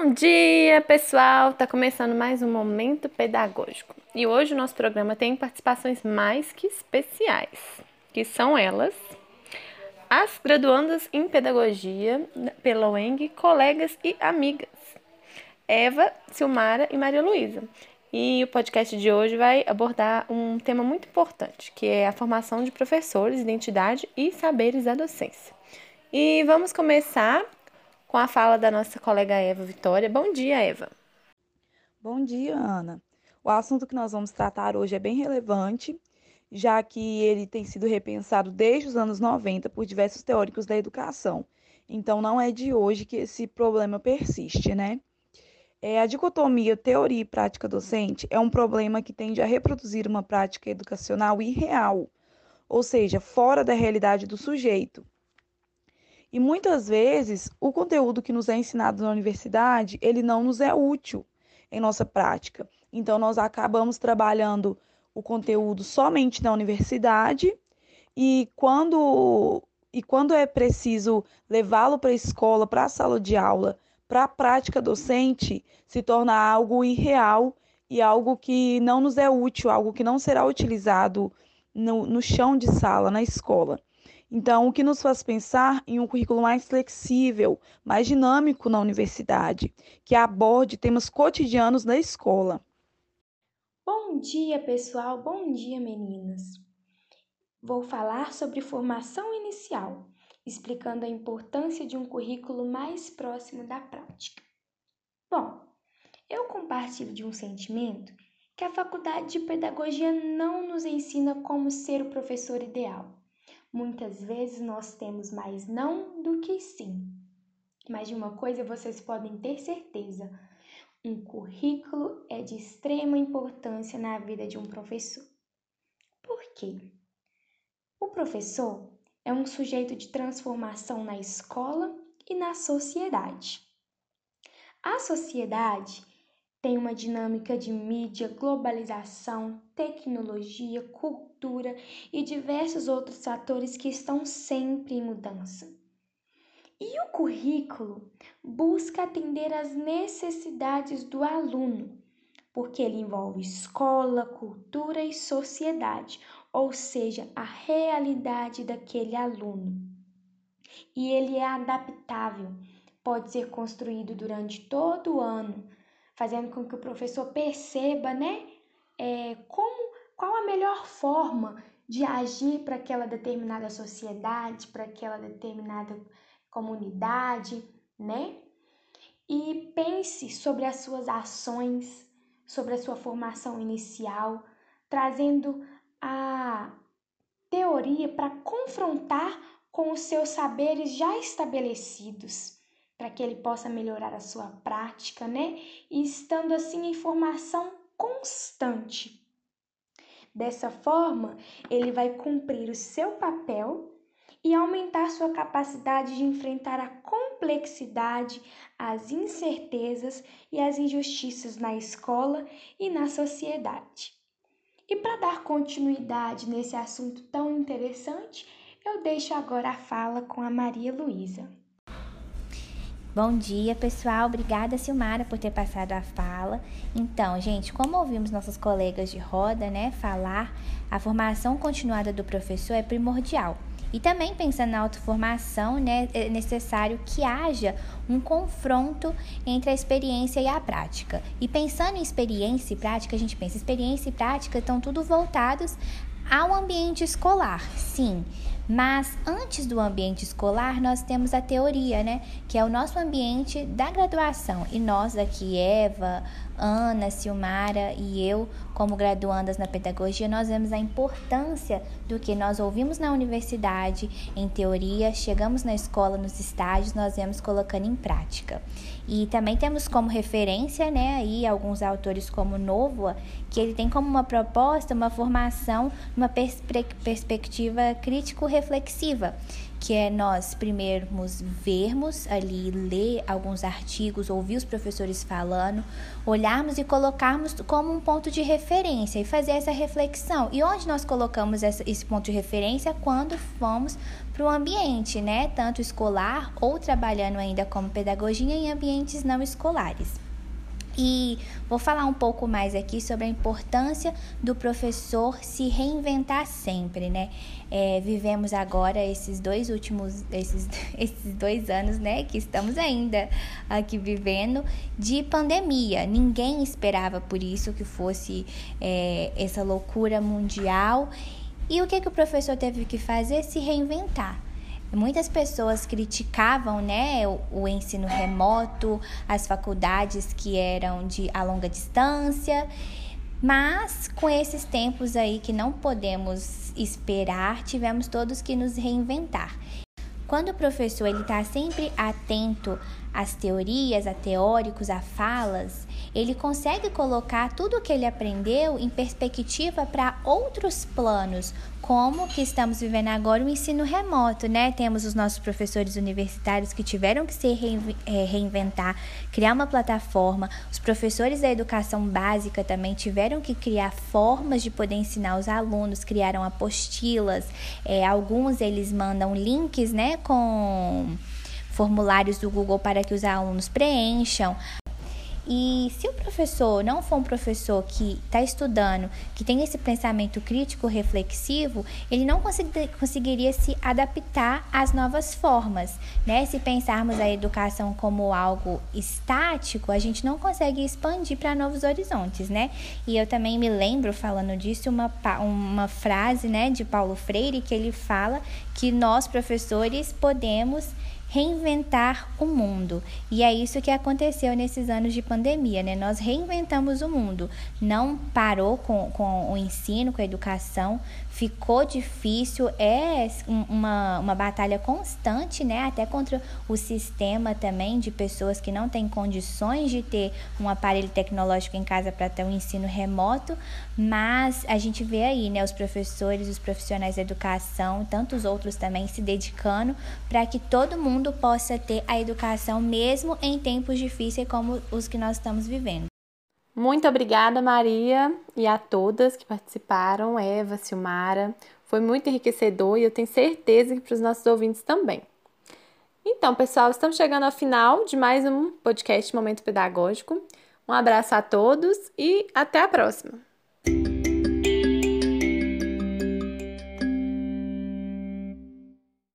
Bom dia, pessoal! Tá começando mais um momento pedagógico. E hoje o nosso programa tem participações mais que especiais, que são elas: as graduandas em pedagogia pela UENG, colegas e amigas, Eva, Silmara e Maria Luísa. E o podcast de hoje vai abordar um tema muito importante, que é a formação de professores, identidade e saberes da docência. E vamos começar com a fala da nossa colega Eva Vitória. Bom dia, Eva. Bom dia, Ana. O assunto que nós vamos tratar hoje é bem relevante, já que ele tem sido repensado desde os anos 90 por diversos teóricos da educação. Então, não é de hoje que esse problema persiste, né? É, a dicotomia teoria e prática docente é um problema que tende a reproduzir uma prática educacional irreal, ou seja, fora da realidade do sujeito. E muitas vezes o conteúdo que nos é ensinado na universidade, ele não nos é útil em nossa prática. Então nós acabamos trabalhando o conteúdo somente na universidade e quando e quando é preciso levá-lo para a escola, para a sala de aula, para a prática docente, se torna algo irreal e algo que não nos é útil, algo que não será utilizado no, no chão de sala, na escola. Então, o que nos faz pensar em um currículo mais flexível, mais dinâmico na universidade, que aborde temas cotidianos da escola. Bom dia, pessoal. Bom dia, meninas. Vou falar sobre formação inicial, explicando a importância de um currículo mais próximo da prática. Bom, eu compartilho de um sentimento que a faculdade de pedagogia não nos ensina como ser o professor ideal. Muitas vezes nós temos mais não do que sim. Mas de uma coisa vocês podem ter certeza: um currículo é de extrema importância na vida de um professor. Por quê? O professor é um sujeito de transformação na escola e na sociedade. A sociedade tem uma dinâmica de mídia, globalização, tecnologia, cultura e diversos outros fatores que estão sempre em mudança. E o currículo busca atender às necessidades do aluno, porque ele envolve escola, cultura e sociedade, ou seja, a realidade daquele aluno. E ele é adaptável, pode ser construído durante todo o ano fazendo com que o professor perceba, né, é, como, qual a melhor forma de agir para aquela determinada sociedade, para aquela determinada comunidade, né? E pense sobre as suas ações, sobre a sua formação inicial, trazendo a teoria para confrontar com os seus saberes já estabelecidos para que ele possa melhorar a sua prática, né? E estando assim em formação constante. Dessa forma, ele vai cumprir o seu papel e aumentar sua capacidade de enfrentar a complexidade, as incertezas e as injustiças na escola e na sociedade. E para dar continuidade nesse assunto tão interessante, eu deixo agora a fala com a Maria Luísa. Bom dia, pessoal. Obrigada, Silmara, por ter passado a fala. Então, gente, como ouvimos nossos colegas de roda, né, falar, a formação continuada do professor é primordial. E também pensando na autoformação, né, é necessário que haja um confronto entre a experiência e a prática. E pensando em experiência e prática, a gente pensa, experiência e prática estão tudo voltados ao ambiente escolar, sim. Mas antes do ambiente escolar, nós temos a teoria, né? Que é o nosso ambiente da graduação. E nós aqui, Eva, Ana, Silmara e eu, como graduandas na pedagogia, nós vemos a importância do que nós ouvimos na universidade, em teoria, chegamos na escola, nos estágios, nós vemos colocando em prática. E também temos como referência, né, aí alguns autores como Novoa, que ele tem como uma proposta uma formação, uma perspe perspectiva crítico reflexiva, que é nós primeirmos vermos ali, ler alguns artigos, ouvir os professores falando, olharmos e colocarmos como um ponto de referência e fazer essa reflexão. E onde nós colocamos essa, esse ponto de referência? Quando fomos para o ambiente, né? Tanto escolar ou trabalhando ainda como pedagogia em ambientes não escolares. E vou falar um pouco mais aqui sobre a importância do professor se reinventar sempre, né? É, vivemos agora esses dois últimos, esses, esses dois anos, né? Que estamos ainda aqui vivendo de pandemia. Ninguém esperava por isso que fosse é, essa loucura mundial. E o que, que o professor teve que fazer? Se reinventar. Muitas pessoas criticavam né, o, o, ensino remoto, as faculdades que eram de a longa distância, mas com esses tempos aí que não podemos esperar, tivemos todos que nos reinventar. Quando o professor ele está sempre atento às teorias, a teóricos, a falas, ele consegue colocar tudo o que ele aprendeu em perspectiva para outros planos, como que estamos vivendo agora o ensino remoto, né? Temos os nossos professores universitários que tiveram que se é, reinventar, criar uma plataforma. Os professores da educação básica também tiveram que criar formas de poder ensinar os alunos, criaram apostilas. É, alguns eles mandam links, né, com formulários do Google para que os alunos preencham. E se o professor não for um professor que está estudando, que tem esse pensamento crítico reflexivo, ele não conseguiria se adaptar às novas formas, né? Se pensarmos a educação como algo estático, a gente não consegue expandir para novos horizontes, né? E eu também me lembro falando disso uma, uma frase, né, de Paulo Freire que ele fala que nós professores podemos reinventar o mundo. E é isso que aconteceu nesses anos de pandemia, né? Nós reinventamos o mundo. Não parou com, com o ensino, com a educação, ficou difícil, é uma, uma batalha constante, né? Até contra o sistema também de pessoas que não têm condições de ter um aparelho tecnológico em casa para ter um ensino remoto, mas a gente vê aí, né, os professores, os profissionais da educação, tantos outros também se dedicando para que todo mundo mundo possa ter a educação mesmo em tempos difíceis como os que nós estamos vivendo. Muito obrigada, Maria, e a todas que participaram, Eva, Silmara. Foi muito enriquecedor e eu tenho certeza que para os nossos ouvintes também. Então, pessoal, estamos chegando ao final de mais um podcast Momento Pedagógico. Um abraço a todos e até a próxima!